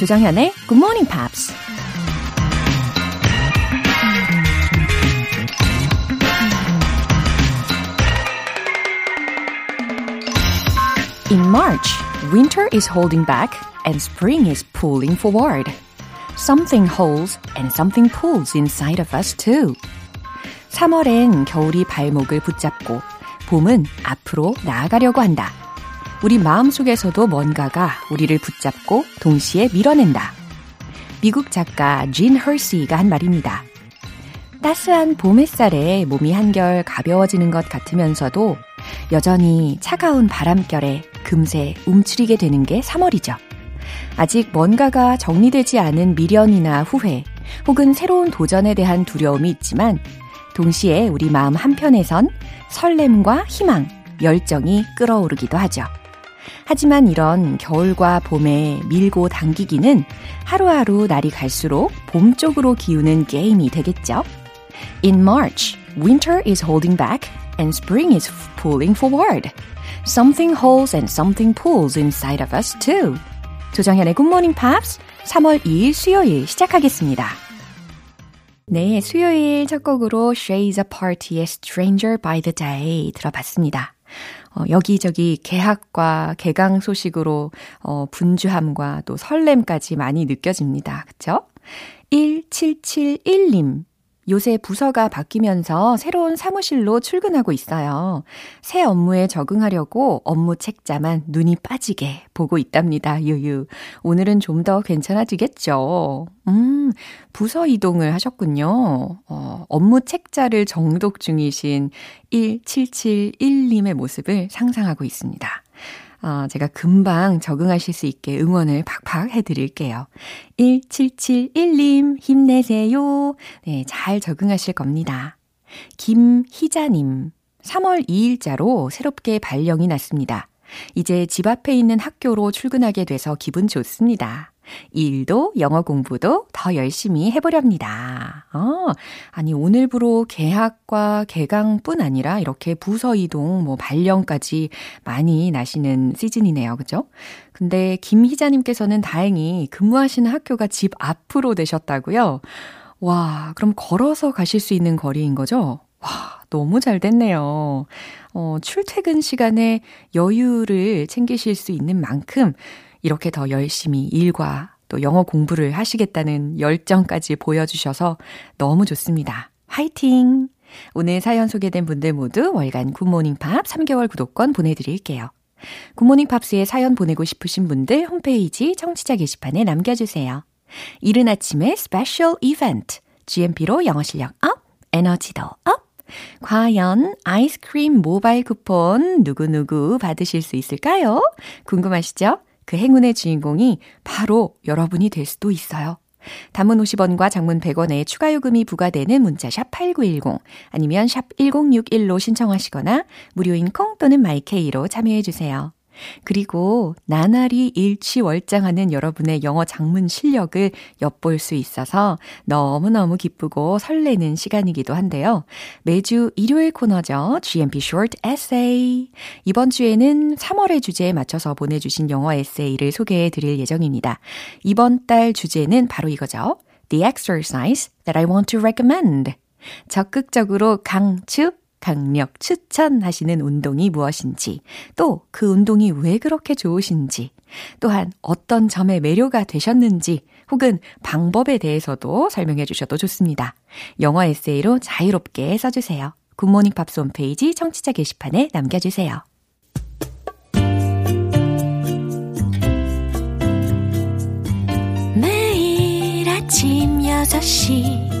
조정현의 Good Morning Pops. In March, winter is holding back and spring is pulling forward. Something holds and something pulls inside of us too. 3월엔 겨울이 발목을 붙잡고 봄은 앞으로 나아가려고 한다. 우리 마음속에서도 뭔가가 우리를 붙잡고 동시에 밀어낸다. 미국 작가 진 헐시가 한 말입니다. 따스한 봄 햇살에 몸이 한결 가벼워지는 것 같으면서도 여전히 차가운 바람결에 금세 움츠리게 되는 게 3월이죠. 아직 뭔가가 정리되지 않은 미련이나 후회, 혹은 새로운 도전에 대한 두려움이 있지만 동시에 우리 마음 한편에선 설렘과 희망, 열정이 끌어오르기도 하죠. 하지만 이런 겨울과 봄에 밀고 당기기는 하루하루 날이 갈수록 봄 쪽으로 기우는 게임이 되겠죠. In March, winter is holding back and spring is pulling forward. Something holds and something pulls inside of us too. 조정현의 Morning Pops 3월 2일 수요일 시작하겠습니다. 네, 수요일 첫 곡으로 Shades Apart의 Stranger by the Day 들어봤습니다. 어, 여기저기 개학과 개강 소식으로 어, 분주함과 또 설렘까지 많이 느껴집니다. 그쵸? 1771님. 요새 부서가 바뀌면서 새로운 사무실로 출근하고 있어요. 새 업무에 적응하려고 업무 책자만 눈이 빠지게 보고 있답니다. 유유. 오늘은 좀 더 괜찮아지겠죠. 음, 부서 이동을 하셨군요. 어, 업무 책자를 정독 중이신 1771님의 모습을 상상하고 있습니다. 어, 제가 금방 적응하실 수 있게 응원을 팍팍 해드릴게요. 1771님, 힘내세요. 네, 잘 적응하실 겁니다. 김희자님, 3월 2일자로 새롭게 발령이 났습니다. 이제 집 앞에 있는 학교로 출근하게 돼서 기분 좋습니다. 일도 영어 공부도 더 열심히 해보렵니다. 어, 아니, 오늘부로 개학과 개강뿐 아니라 이렇게 부서 이동, 뭐, 발령까지 많이 나시는 시즌이네요. 그죠? 근데 김희자님께서는 다행히 근무하시는 학교가 집 앞으로 되셨다고요? 와, 그럼 걸어서 가실 수 있는 거리인 거죠? 와, 너무 잘 됐네요. 어, 출퇴근 시간에 여유를 챙기실 수 있는 만큼 이렇게 더 열심히 일과 또 영어 공부를 하시겠다는 열정까지 보여주셔서 너무 좋습니다. 화이팅! 오늘 사연 소개된 분들 모두 월간 굿모닝 팝스 3개월 구독권 보내드릴게요. 굿모닝 팝스에 사연 보내고 싶으신 분들 홈페이지 청취자 게시판에 남겨주세요. 이른 아침에 special 이벤트, GMP로 영어 실력 up, 에너지도 up! 과연 아이스크림 모바일 쿠폰 누구누구 받으실 수 있을까요? 궁금하시죠? 그 행운의 주인공이 바로 여러분이 될 수도 있어요. 단문 50원과 장문 100원의 추가 요금이 부과되는 문자 샵 8910 아니면 샵 1061로 신청하시거나 무료인 콩 또는 마이케이로 참여해 주세요. 그리고 나날이 일취월장하는 여러분의 영어 작문 실력을 엿볼 수 있어서 너무너무 기쁘고 설레는 시간이기도 한데요. 매주 일요일 코너죠. GMP Short Essay. 이번 주에는 3월의 주제에 맞춰서 보내주신 영어 에세이를 소개해 드릴 예정입니다. 이번 달 주제는 바로 이거죠. The exercise that I want to recommend. 적극적으로 강추 강력 추천하시는 운동이 무엇인지, 또 그 운동이 왜 그렇게 좋으신지, 또한 어떤 점에 매료가 되셨는지, 혹은 방법에 대해서도 설명해 주셔도 좋습니다. 영어 에세이로 자유롭게 써주세요. 굿모닝 팝스 홈페이지 청취자 게시판에 남겨주세요. 매일 아침 6시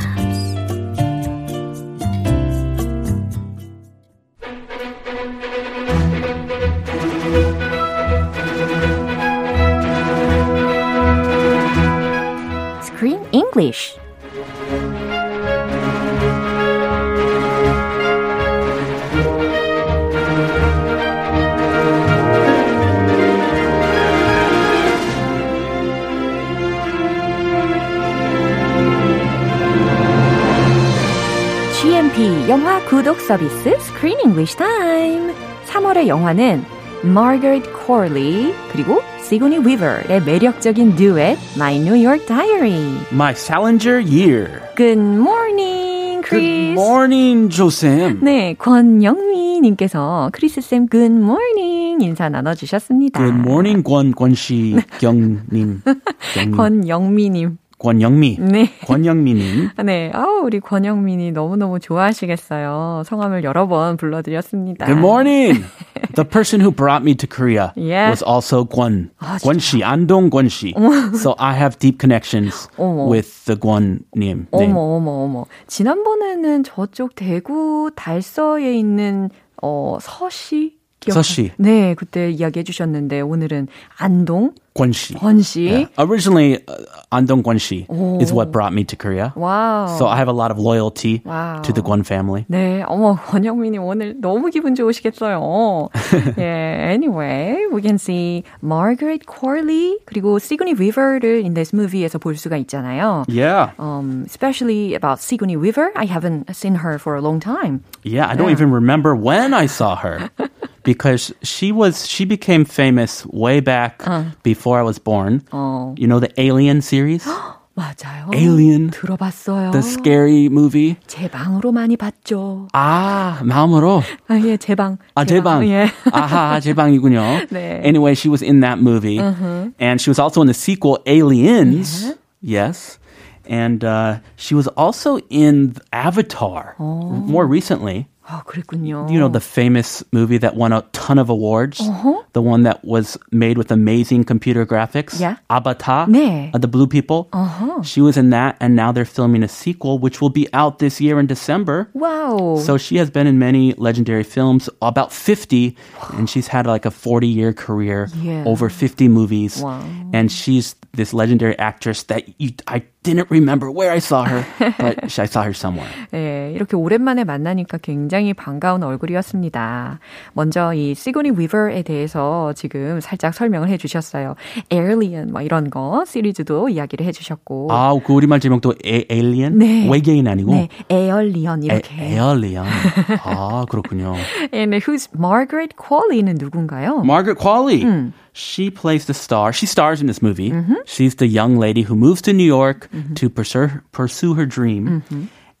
English. GMP 영화 구독 서비스 Screen English Time. 3월의 영화는 Margaret Corley 그리고 Sigourney Weaver의 매력적인 듀엣 My New York Diary. My Salinger Year. Good morning, Chris. Good morning, 조쌤. 네, 권영미 님께서 크리스 쌤 Good morning 인사 나눠 주셨습니다. Good morning, 권, 권씨, 경님. 경님. 권영미 님. 권영미. 네. 권영미님. 네, 아우, 우리 권영민이 너무너무 좋아하시겠어요. 성함을 여러 번 불러드렸습니다. Good morning. The person who brought me to Korea Yeah. was also Gwon. 아, Gwon Shi, Andong Gwon Shi. so I have deep connections 어머. with the Gwon name. 어머, 어머, 어머. 지난번에는 저쪽 대구 달서에 있는, 어, 서씨? 기억- 서씨. 네, 그때 이야기해 주셨는데, 오늘은 안동, Gwon Shi. 권씨. Yeah. Originally, uh, Andong Gwon Shi is 오. what brought me to Korea. 와우. So I have a lot of loyalty 와우. to the Gwon family. 네, 어머, 권영민님 오늘 너무 기분 좋으시겠어요. yeah, anyway, we can see Margaret Corley 그리고 Sigourney Weaver를 in this movie에서 볼 수가 있잖아요. Yeah. Um, especially about Sigourney Weaver, I haven't seen her for a long time. Yeah, I don't Yeah. even remember when I saw her because she was she became famous way back before I was born. 어, You know the Alien series? 맞아요. Alien. 들어봤어요. The scary movie. 제 방으로 많이 봤죠. 아, 마음으로. 아, 예, 제 방. 아, 제 방. 예. 아하, 제 방이군요. 네. Anyway, she was in that movie. And she was also in the sequel Aliens. Yes. And uh, she was also in Avatar more recently. 아, 그랬군요. You know, the famous movie that won a ton of awards? Uh-huh. The one that was made with amazing computer graphics? Yeah. Avatar? 네. Uh, the Blue People? Uh-huh. She was in that, and now they're filming a sequel, which will be out this year in December. 와우. So she has been in many legendary films, about 50, and she's had like a 40 year career, Yeah. over 50 movies. Wow. And she's this legendary actress that you, I didn't remember where I saw her, but I saw her somewhere. 네, 이렇게 오랜만에 만나니까 굉장히 반가운 얼굴이었습니다. 먼저 이 시고니 위버에 대해서 지금 살짝 설명을 해주셨어요. Alien 뭐 이런 거 시리즈도 이야기를 해주셨고, 아, 그 우리말 제목도 에, 에일리언? 네. 외계인 아니고? 네, 에얼리언 에, 이렇게. 에얼리언. 아, 그렇군요. And who's Margaret Qualley는 누군가요? Margaret Qualley. She plays the star. She stars in this movie. She's the young lady who moves to New York to pursue, pursue her dream.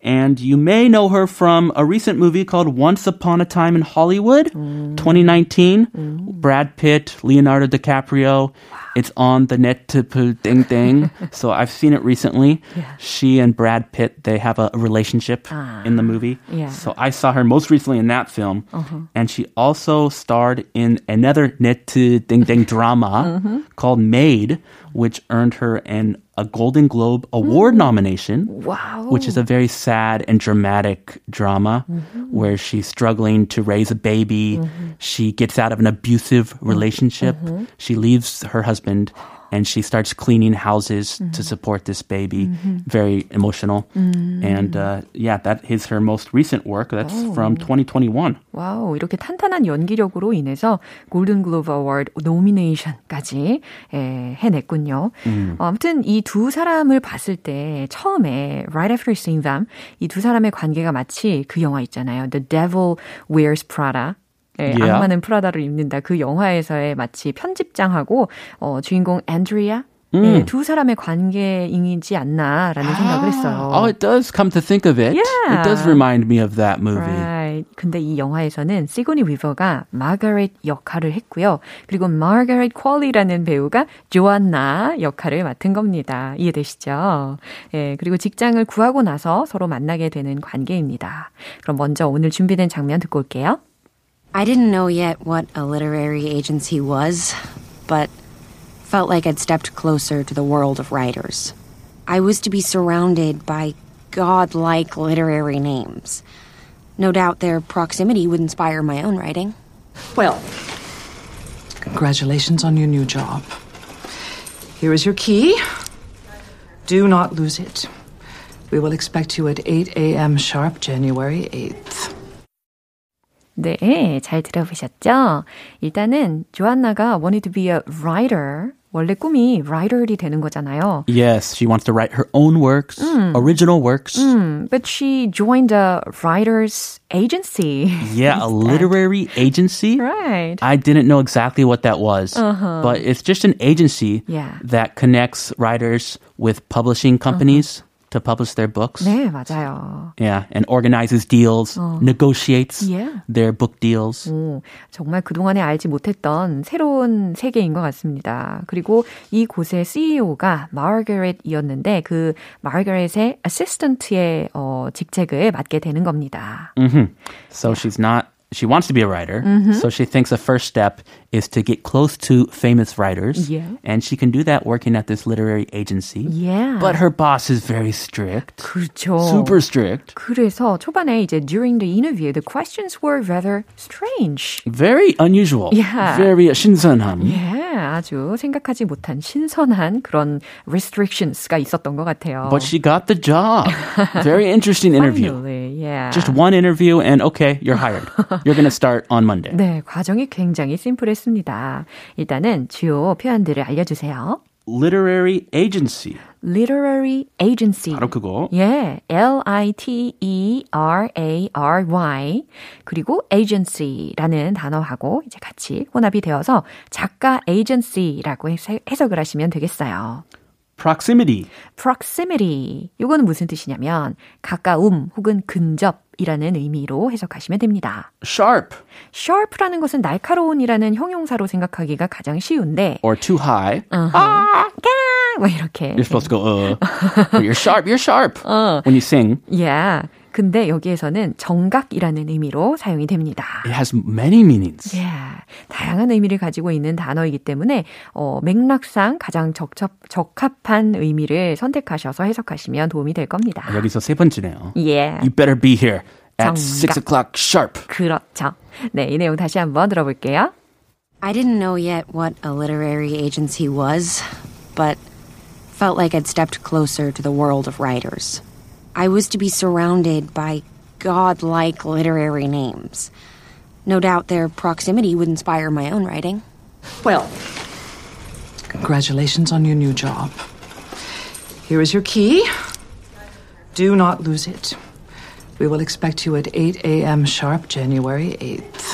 And you may know her from a recent movie called Once Upon a Time in Hollywood, mm. 2019. Mm. Brad Pitt, Leonardo DiCaprio. It's on the net to ding ding. so I've seen it recently. Yeah. She and Brad Pitt, they have a relationship ah. in the movie. Yeah. So I saw her most recently in that film. Uh-huh. And she also starred in another net to ding ding drama mm-hmm. called Maid, which earned her an a Golden Globe Award mm. nomination 와우. which is a very sad and dramatic drama mm-hmm. where she's struggling to raise a baby. Mm-hmm. She gets out of an abusive relationship. Mm-hmm. She leaves her husband and she starts cleaning houses to support this baby. Very emotional. And uh, yeah, that is her most recent work. That's from 2021. 와우, 이렇게 탄탄한 연기력으로 인해서 골든 글로브 어워드 노미네이션까지 예, 해냈군요. 어, 아무튼 이 두 사람을 봤을 때 처음에 right after seeing them 이 두 사람의 관계가 마치 그 영화 있잖아요. The Devil Wears Prada. 예, Yeah. 악마는 프라다를 입는다. 그 영화에서의 마치 편집장하고 어, 주인공 앤드리아 예, 두 사람의 관계이지 않나라는 생각을 했어요. Oh, it does come to think of it. Yeah. It does remind me of that movie. Right. 근데 이 영화에서는 시고니 위버가 마가렛 역할을 했고요. 그리고 마가렛 퀄리라는 배우가 조안나 역할을 맡은 겁니다. 이해되시죠? 예, 그리고 직장을 구하고 나서 서로 만나게 되는 관계입니다. 그럼 먼저 오늘 준비된 장면 듣고 올게요. I didn't know yet what a literary agency was, but felt like I'd stepped closer to the world of writers. I was to be surrounded by godlike literary names. No doubt their proximity would inspire my own writing. Well, congratulations on your new job. Here is your key. Do not lose it. We will expect you at 8 a.m. sharp, January 8th. 네, 잘 들어보셨죠? 일단은 조안나가 wanted to be a writer 원래 꿈이 writer이 되는 거잖아요. Yes, she wants to write her own works, original works. Mm, but she joined a writer's agency. Yeah, a literary agency. Right. I didn't know exactly what that was, but it's just an agency Yeah. that connects writers with publishing companies To publish their books. 네, 맞아요. Yeah, and organizes deals, negotiates Yeah. their book deals. 오, 정말 그동안에 알지 못했던 새로운 세계인 것 같습니다. 그리고 이 곳의 CEO가 마거렛이었는데 그 마거렛의 어시스턴트의 어, 직책을 맡게 되는 겁니다. So she's not, she wants to be a writer. So she thinks the first step is to get close to famous writers. Yeah. And she can do that working at this literary agency. Yeah. But her boss is very strict. 그렇죠. Super strict. 그래서 초반에 이제 during the interview, the questions were rather strange. Very unusual. Yeah. Very 신선함. 예, 아주 생각하지 못한 신선한 그런 restrictions가 있었던 것 같아요. But she got the job. Very interesting interview. Finally, yeah. Just one interview and okay, you're hired. You're going to start on Monday. 네, 과정이 굉장히 심플했습니다. 일단은 주요 표현들을 알려주세요. Literary agency. literary agency. 바로 그거. 예, L-I-T-E-R-A-R-Y 그리고 agency라는 단어하고 이제 같이 혼합이 되어서 작가 agency라고 해석- 해석을 하시면 되겠어요. Proximity. proximity. 이거는 무슨 뜻이냐면 가까움 혹은 근접 이라는 의미로 해석하시면 됩니다. Sharp sharp라는 것은 날카로운이라는 형용사로 생각하기가 가장 쉬운데 or too high. 아, 뭐 이렇게. You're supposed to go, uh. You're sharp. You're sharp. When you sing, Yeah. 근데 여기에서는 정각이라는 의미로 사용이 됩니다. it has many meanings. Yeah. 다양한 의미를 가지고 있는 단어이기 때문에 어, 맥락상 가장 적적, 적합한 의미를 선택하셔서 해석하시면 도움이 될 겁니다. 여기서 세 번째네요. Yeah. You better be here at 정각. 6 o'clock sharp. 그렇죠. 네, 이 내용 다시 한번 들어볼게요. I didn't know yet what a literary agency was, but felt like I'd stepped closer to the world of writers. I was to be surrounded by godlike literary names. No doubt their proximity would inspire my own writing. Well, congratulations on your new job. Here is your key. Do not lose it. We will expect you at 8 a.m. sharp, January 8th.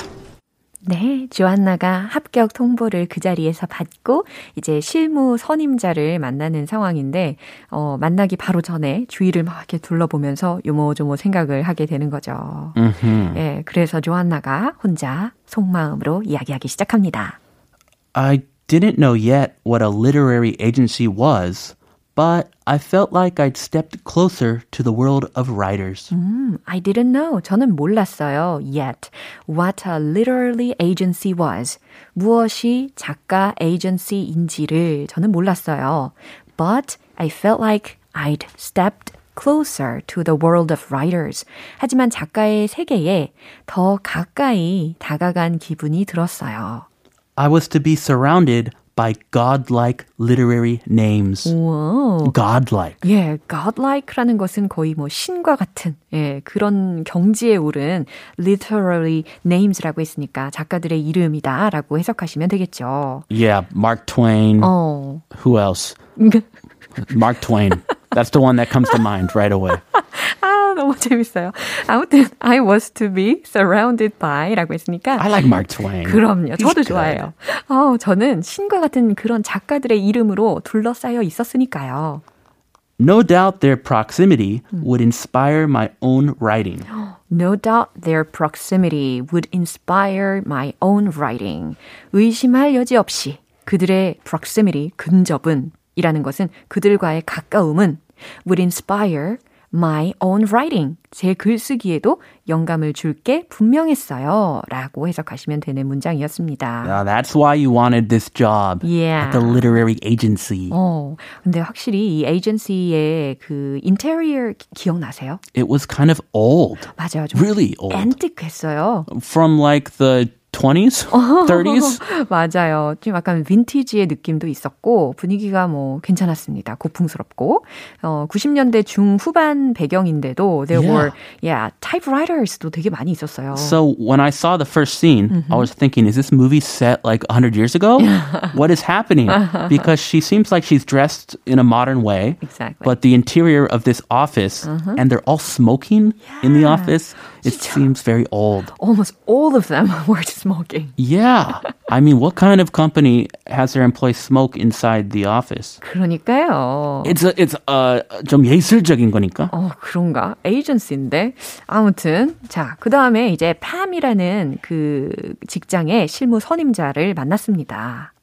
네, 조안나가 합격 통보를 그 자리에서 받고 이제 실무 선임자를 만나는 상황인데 어, 만나기 바로 전에 주위를 막 이렇게 둘러보면서 요모조모 생각을 하게 되는 거죠. 예, 그래서 조안나가 혼자 속마음으로 이야기하기 시작합니다. I didn't know yet what a literary agency was, but I felt like I'd stepped closer to the world of writers. I didn't know. 저는 몰랐어요. Yet what a literary agency was. 무엇이 작가 에이전시인지를 저는 몰랐어요. But I felt like I'd stepped closer to the world of writers. 하지만 작가의 세계에 더 가까이 다가간 기분이 들었어요. I was to be surrounded by godlike literary names. 와. Godlike. 예, godlike라는 것은 거의 뭐 신과 같은 예, 그런 경지에 오른 literary names라고 했으니까 작가들의 이름이다라고 해석하시면 되겠죠. Yeah, Mark Twain. 어. Who else? Mark Twain. That's the one that comes to mind right away. 아, 너무 재밌어요. 아무튼 I was to be surrounded by라고 했으니까 I like Mark Twain. 그럼요. 저도. 좋아해요. 어, 저는 신과 같은 그런 작가들의 이름으로 둘러싸여 있었으니까요. No doubt their proximity would inspire my own writing. No doubt their proximity would inspire my own writing. 의심할 여지 없이 그들의 proximity, 근접은 이라는 것은 그들과의 가까움은 would inspire my own writing. 제 글쓰기에도 영감을 줄 게 분명했어요. 라고 해석하시면 되는 문장이었습니다. Uh, that's why you wanted this job Yeah. at the literary agency. 어, 근데 확실히 이 에이전시의 그 인테리어 기- 기억나세요? It was kind of old. 맞아요. 좀 Really old. 앤틱했어요. From like the 20s, 30s. 맞아요. 좀 약간 빈티지의 느낌도 있었고 분위기가 뭐 괜찮았습니다. 고풍스럽고 어 90년대 중후반 배경인데도 there Yeah. were yeah, typewriters도 되게 많이 있었어요. So when I saw the first scene, Mm-hmm. I was thinking, is this movie set like 100 years ago? what is happening? Because she seems like she's dressed in a modern way. Exactly. But the interior of this office, and they're all smoking in the office, it seems very old. Almost all of them were smoking. Yeah. I mean, what kind of company has their employees smoke inside the office? 그러니까요. It's a, it's uh, 좀 예술적인 거니까. 어, 그런가? 에이전시인데. 아무튼, 자, 그 다음에 이제 팜이라는 그 직장의 실무 선임자를 만났습니다.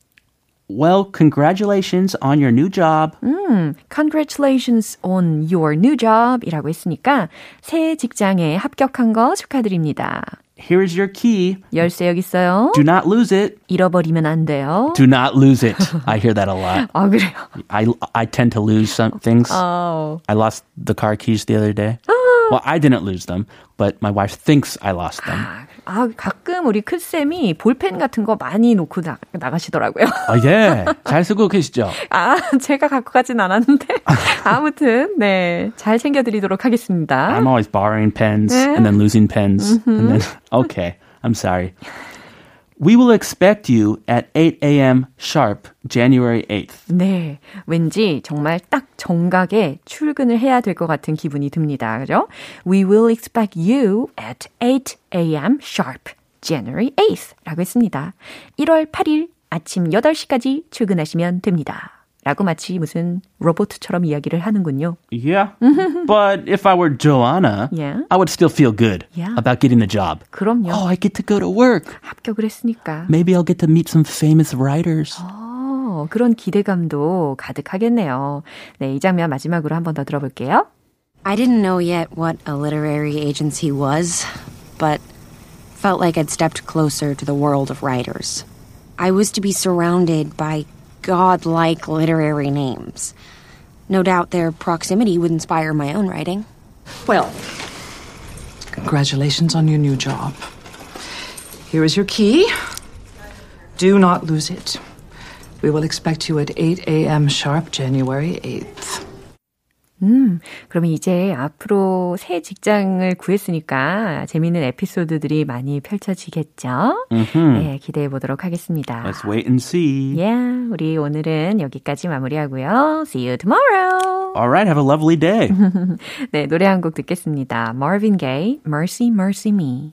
Well, congratulations on your new job. 음, congratulations on your new job 이라고 했으니까 새 직장에 합격한 거 축하드립니다. Here's your key. 열쇠 여기 있어요. Do not lose it. 잃어버리면 안 돼요. Do not lose it. I hear that a lot. 아, 그래요? I I tend to lose some things. 어, I lost the car keys the other day. well, I didn't lose them, but my wife thinks I lost them. 아, 가끔 우리 큰쌤이 볼펜 같은 거 많이 놓고 나, 나가시더라고요. 아, 예. 잘 쓰고 계시죠? 아, 제가 갖고 가진 않았는데. 아무튼, 네. 잘 챙겨드리도록 하겠습니다. I'm always borrowing pens and then losing pens. And then, okay, I'm sorry. We will expect you at 8 a.m. sharp, January 8th. 네. 왠지 정말 딱 정각에 출근을 해야 될 것 같은 기분이 듭니다. 그죠? We will expect you at 8 a.m. sharp, January 8th 라고 했습니다. 1월 8일 아침 8시까지 출근하시면 됩니다. 라고 마치 무슨 로봇처럼 이야기를 하는군요. Yeah. but if I were Joanna, Yeah. I would still feel good Yeah. about getting the job. 그럼요. Oh, I get to go to work. 합격을 했으니까. Maybe I'll get to meet some famous writers. 어, 그런 기대감도 가득하겠네요. 네, 이 장면 마지막으로 한 번 더 들어볼게요. I didn't know yet what a literary agency was, but felt like I'd stepped closer to the world of writers. I was to be surrounded by godlike literary names. No doubt their proximity would inspire my own writing. Well, congratulations on your new job. Here is your key. Do not lose it. We will expect you at 8 a.m. sharp, January 8th. 음, 그러면 이제 앞으로 새 직장을 구했으니까 재미있는 에피소드들이 많이 펼쳐지겠죠? 네, 기대해 보도록 하겠습니다. Let's wait and see. Yeah, 우리 오늘은 여기까지 마무리하고요. See you tomorrow. All right, have a lovely day. 네, 노래 한 곡 듣겠습니다. Marvin Gaye, Mercy, Mercy Me.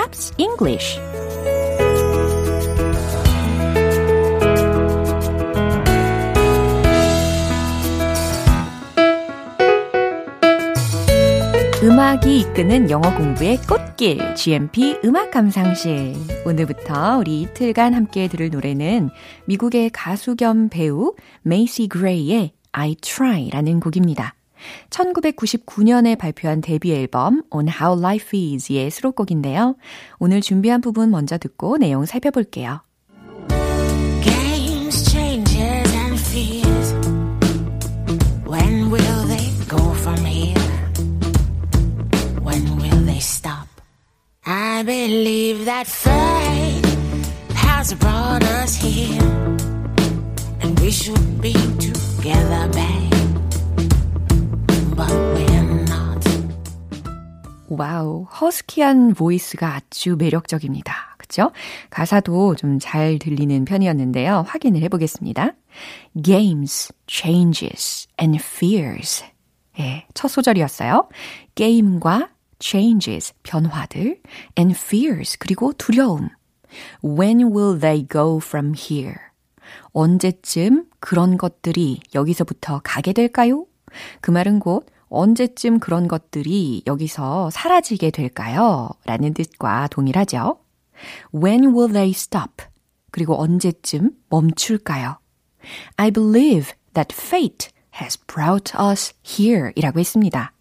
English 음악이 이끄는 영어 공부의 꽃길 GMP 음악 감상실 오늘부터 우리 이틀간 함께 들을 노래는 미국의 가수 겸 배우 메이시 그레이의 I Try라는 곡입니다. 1999년에 발표한 데뷔 앨범 On How Life Is의 수록곡인데요. 오늘 준비한 부분 먼저 듣고 내용 살펴볼게요. I believe that fate has brought us here. And we should be together, babe. 와우, 허스키한 보이스가 아주 매력적입니다. 그쵸? 가사도 좀 잘 들리는 편이었는데요. 확인을 해보겠습니다. Games, changes, and fears. 예, 첫 소절이었어요. 게임과 changes, 변화들, and fears, 그리고 두려움. When will they go from here? 언제쯤 그런 것들이 여기서부터 가게 될까요? 그 말은 곧 언제쯤 그런 것들이 여기서 사라지게 될까요? 라는 뜻과 동일하죠. When will they stop? 그리고 언제쯤 멈출까요? I believe that fate has brought us here 이라고 했습니다.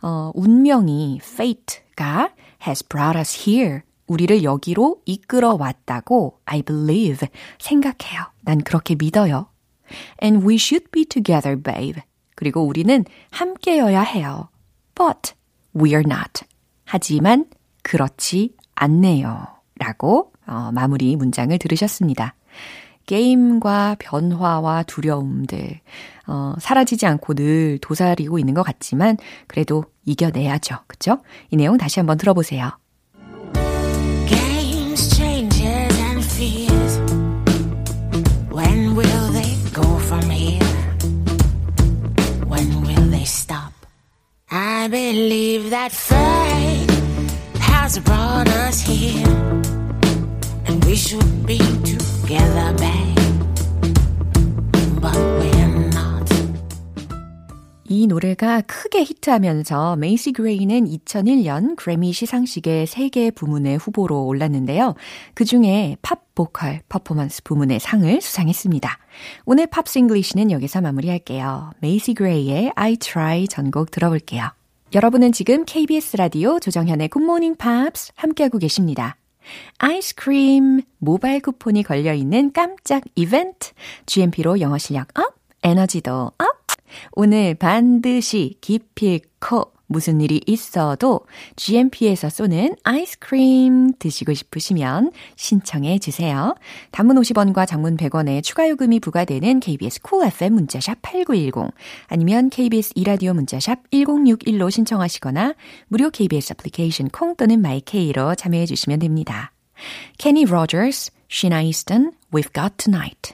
어, 운명이 fate가 has brought us here 우리를 여기로 이끌어 왔다고 I believe 생각해요. 난 그렇게 믿어요. And we should be together, babe. 그리고 우리는 함께여야 해요. But we are not. 하지만 그렇지 않네요. 라고 어, 마무리 문장을 들으셨습니다. 게임과 변화와 두려움들, 어, 사라지지 않고 늘 도사리고 있는 것 같지만, 그래도 이겨내야죠. 그쵸? 이 내용 다시 한번 들어보세요. I believe that fate has brought us here. And we should be together, babe. But not. 이 노래가 크게 히트하면서 메이시 그레이는 2001년 그래미 시상식의 3개 부문의 후보로 올랐는데요. 그 중에 팝 보컬 퍼포먼스 부문의 상을 수상했습니다. 오늘 Pops English는 여기서 마무리할게요. 메이시 그레이의 I Try 전곡 들어볼게요. 여러분은 지금 KBS 라디오 조정현의 굿모닝 팝스 함께하고 계십니다. 아이스크림 모바일 쿠폰이 걸려있는 깜짝 이벤트 GMP로 영어 실력 up, 에너지도 up 오늘 반드시 기필코 무슨 일이 있어도 GMP에서 쏘는 아이스크림 드시고 싶으시면 신청해 주세요. 단문 50원과 장문 100원의 추가 요금이 부과되는 KBS 쿨 cool FM 문자샵 8910 아니면 KBS 이라디오 문자샵 1061로 신청하시거나 무료 KBS 애플리케이션 콩 또는 마이케이로 참여해 주시면 됩니다. Kenny Rogers, Sheena Easton, We've Got Tonight.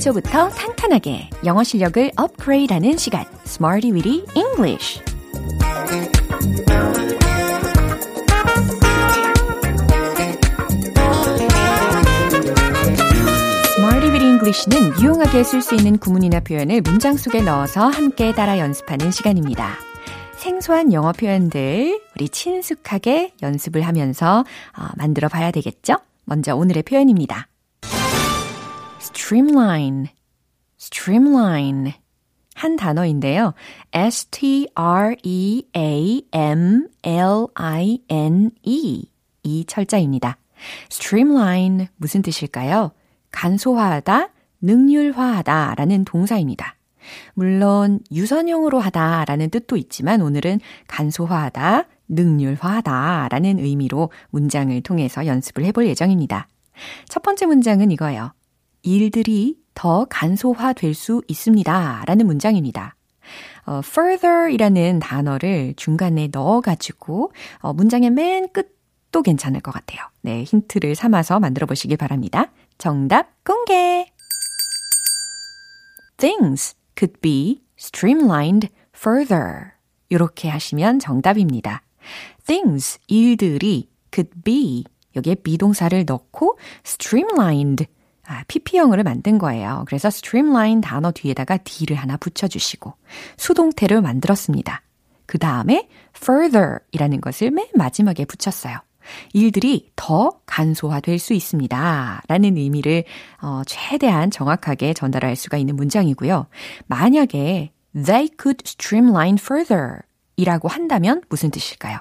기초부터 탄탄하게 영어 실력을 업그레이드하는 시간, Smarty Weedy English. English는 유용하게 쓸 수 있는 구문이나 표현을 문장 속에 넣어서 함께 따라 연습하는 시간입니다. 생소한 영어 표현들 우리 친숙하게 연습을 하면서 어, 만들어 봐야 되겠죠? 먼저 오늘의 표현입니다. Streamline, streamline. 한 단어인데요. S-T-R-E-A-M-L-I-N-E. 이 철자입니다. streamline 무슨 뜻일까요? 간소화하다, 능률화하다 라는 동사입니다. 물론 유선형으로 하다 라는 뜻도 있지만 오늘은 간소화하다, 능률화하다 라는 의미로 문장을 통해서 연습을 해볼 예정입니다. 첫 번째 문장은 이거예요. 일들이 더 간소화될 수 있습니다. 라는 문장입니다. 어, further 이라는 단어를 중간에 넣어가지고, 어, 문장의 맨 끝도 괜찮을 것 같아요. 네, 힌트를 삼아서 만들어 보시길 바랍니다. 정답 공개! Things could be streamlined further. 이렇게 하시면 정답입니다. Things, 일들이 could be, 여기에 비동사를 넣고 streamlined, 아, PP형으로 만든 거예요. 그래서 streamline 단어 뒤에다가 D를 하나 붙여주시고 수동태를 만들었습니다. 그 다음에 further 이라는 것을 맨 마지막에 붙였어요. 일들이 더 간소화될 수 있습니다. 라는 의미를 어, 최대한 정확하게 전달할 수가 있는 문장이고요. 만약에 they could streamline further 이라고 한다면 무슨 뜻일까요?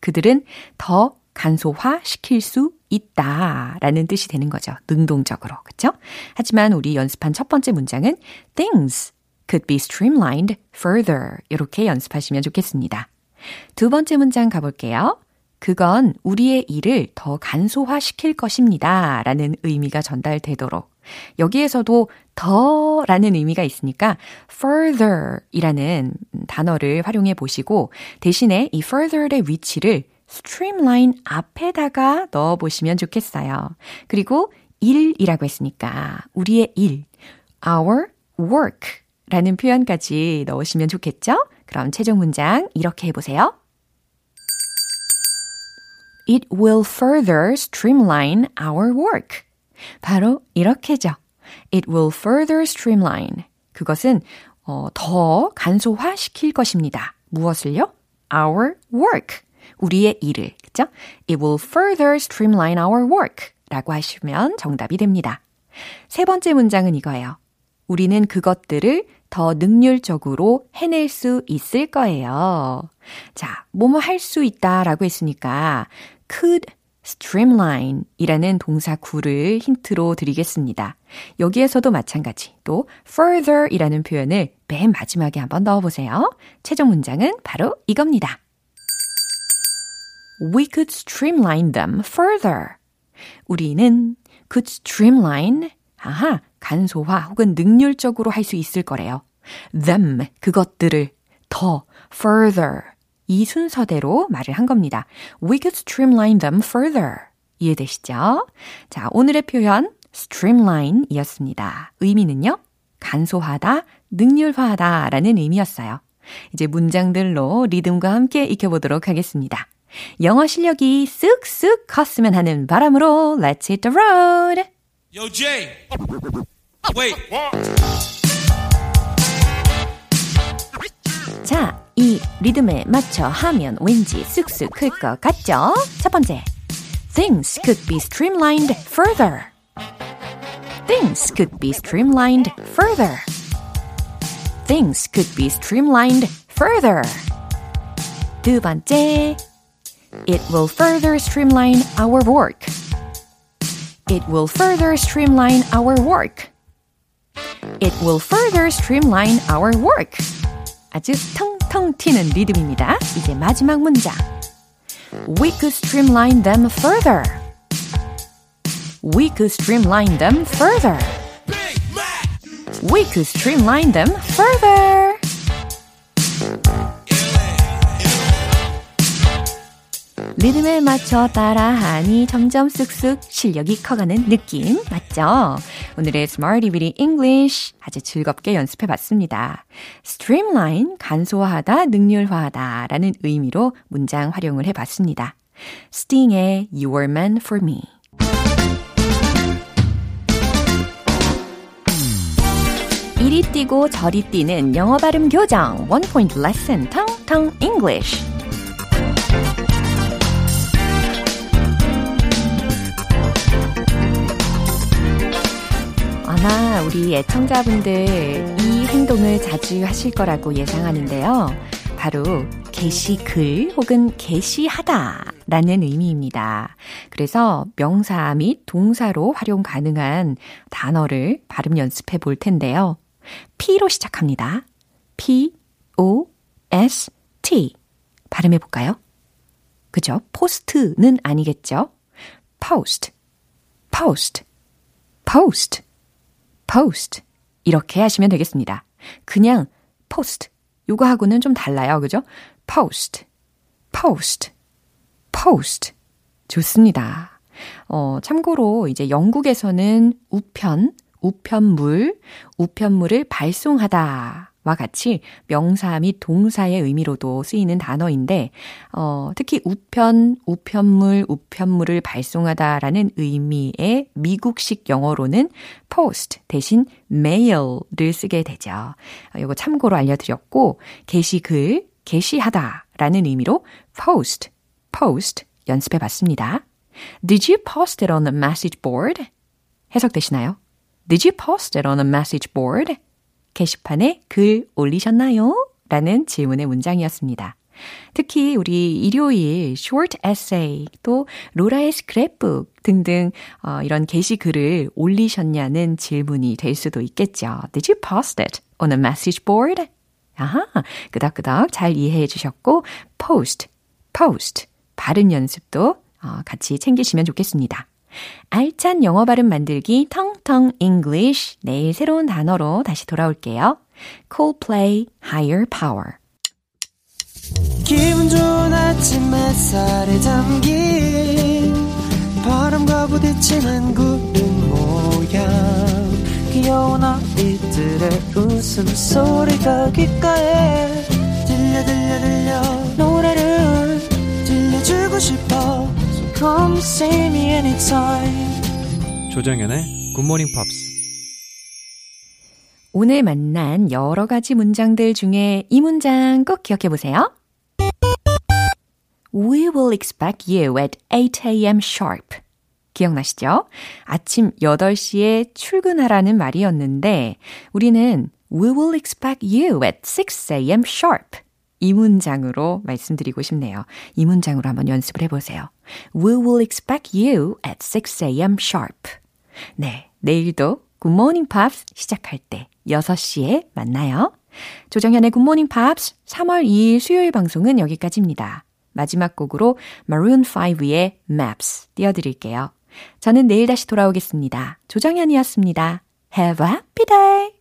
그들은 더 간소화 시킬 수 있다 라는 뜻이 되는 거죠. 능동적으로. 그쵸? 하지만 우리 연습한 첫 번째 문장은 things could be streamlined further 이렇게 연습하시면 좋겠습니다. 두 번째 문장 가볼게요. 그건 우리의 일을 더 간소화 시킬 것입니다. 라는 의미가 전달되도록. 여기에서도 더 라는 의미가 있으니까 further 이라는 단어를 활용해 보시고 대신에 이 further의 위치를 streamline 앞에다가 넣어 보시면 좋겠어요. 그리고 일이라고 했으니까 우리의 일, our work 라는 표현까지 넣으시면 좋겠죠? 그럼 최종 문장 이렇게 해보세요. It will further streamline our work. 바로 이렇게죠. It will further streamline. 그것은 어, 더 간소화시킬 것입니다. 무엇을요? Our work. 우리의 일을. 그죠? It will further streamline our work. 라고 하시면 정답이 됩니다. 세 번째 문장은 이거예요. 우리는 그것들을 더 능률적으로 해낼 수 있을 거예요. 자, 뭐뭐 할 수 있다 라고 했으니까 could streamline 이라는 동사 구를 힌트로 드리겠습니다. 여기에서도 마찬가지 또 further 이라는 표현을 맨 마지막에 한번 넣어보세요. 최종 문장은 바로 이겁니다. We could streamline them further. 우리는 could streamline, 아하, 간소화 혹은 능률적으로 할 수 있을 거래요. them, 그것들을 더 further, 이 순서대로 말을 한 겁니다. We could streamline them further. 이해되시죠? 자, 오늘의 표현 streamline 이었습니다. 의미는요, 간소하다, 능률화하다 라는 의미였어요. 이제 문장들로 리듬과 함께 익혀보도록 하겠습니다. 영어 실력이 쓱쓱 컸으면 하는 바람으로 Let's hit the road! Yo, Jay. Wait. 자, 이 리듬에 맞춰 하면 왠지 쑥쑥 클 것 같죠? 첫 번째. Things could be streamlined further. Things could be streamlined further. Things could be streamlined further. 두 번째. It will further streamline our work. It will further streamline our work. It will further streamline our work. 아주 텅텅 튀는 리듬입니다. 이제 마지막 문장. We could streamline them further. We could streamline them further. Big Mac. We could streamline them further. 리듬에 맞춰 따라하니 점점 쑥쑥 실력이 커가는 느낌 맞죠? 오늘의 Smarty Bitty English 아주 즐겁게 연습해 봤습니다. Streamline, 간소화하다, 능률화하다 라는 의미로 문장 활용을 해 봤습니다. Sting의 You Were Meant For Me 이리 뛰고 저리 뛰는 영어 발음 교정 One Point Lesson 텅텅 English 아마 우리 애청자분들 이 행동을 자주 하실 거라고 예상하는데요. 바로 게시글 혹은 게시하다 라는 의미입니다. 그래서 명사 및 동사로 활용 가능한 단어를 발음 연습해 볼 텐데요. P로 시작합니다. P, O, S, T. 발음해 볼까요? 그죠? 포스트는 아니겠죠? post, post, post. Post 이렇게 하시면 되겠습니다. 그냥 post 요거하고는 좀 달라요. 그죠? post, post, post 좋습니다. 어, 참고로 이제 영국에서는 우편, 우편물, 우편물을 발송하다 와 같이 명사 및 동사의 의미로도 쓰이는 단어인데, 어, 특히 우편, 우편물, 우편물을 발송하다라는 의미의 미국식 영어로는 post 대신 mail를 쓰게 되죠. 어, 이거 참고로 알려드렸고, 게시글, 게시하다라는 의미로 post, post 연습해 봤습니다. Did you post it on the message board? 해석되시나요? Did you post it on the message board? 게시판에 글 올리셨나요? 라는 질문의 문장이었습니다. 특히 우리 일요일 short essay 또 로라의 스크랩북 등등 어, 이런 게시글을 올리셨냐는 질문이 될 수도 있겠죠. Did you post it on a message board? 아하, 끄덕끄덕 잘 이해해 주셨고 post, post 발음 연습도 어, 같이 챙기시면 좋겠습니다. 알찬 영어 발음 만들기 텅텅 English. 내일 새로운 단어로 다시 돌아올게요. Coldplay Higher Power. 기분 좋은 아침 햇살에 담긴 바람과 부딪히는 구름 모양. 귀여운 아이들의 웃음소리가 귓가에 들려 들려 들려 come see me anytime 조정연의 굿모닝 팝스 오늘 만난 여러 가지 문장들 중에 이 문장 꼭 기억해 보세요. We will expect you at 8 a.m. sharp. 기억나시죠? 아침 8시에 출근하라는 말이었는데 우리는 We will expect you at 6 a.m. sharp. 이 문장으로 말씀드리고 싶네요. 이 문장으로 한번 연습을 해보세요. We will expect you at 6 a.m. sharp. 네, 내일도 굿모닝 팝스 시작할 때 6시에 만나요. 조정현의 굿모닝 팝스 3월 2일 수요일 방송은 여기까지입니다. 마지막 곡으로 Maroon 5의 Maps 띄워드릴게요. 저는 내일 다시 돌아오겠습니다. 조정현이었습니다. Have a happy day!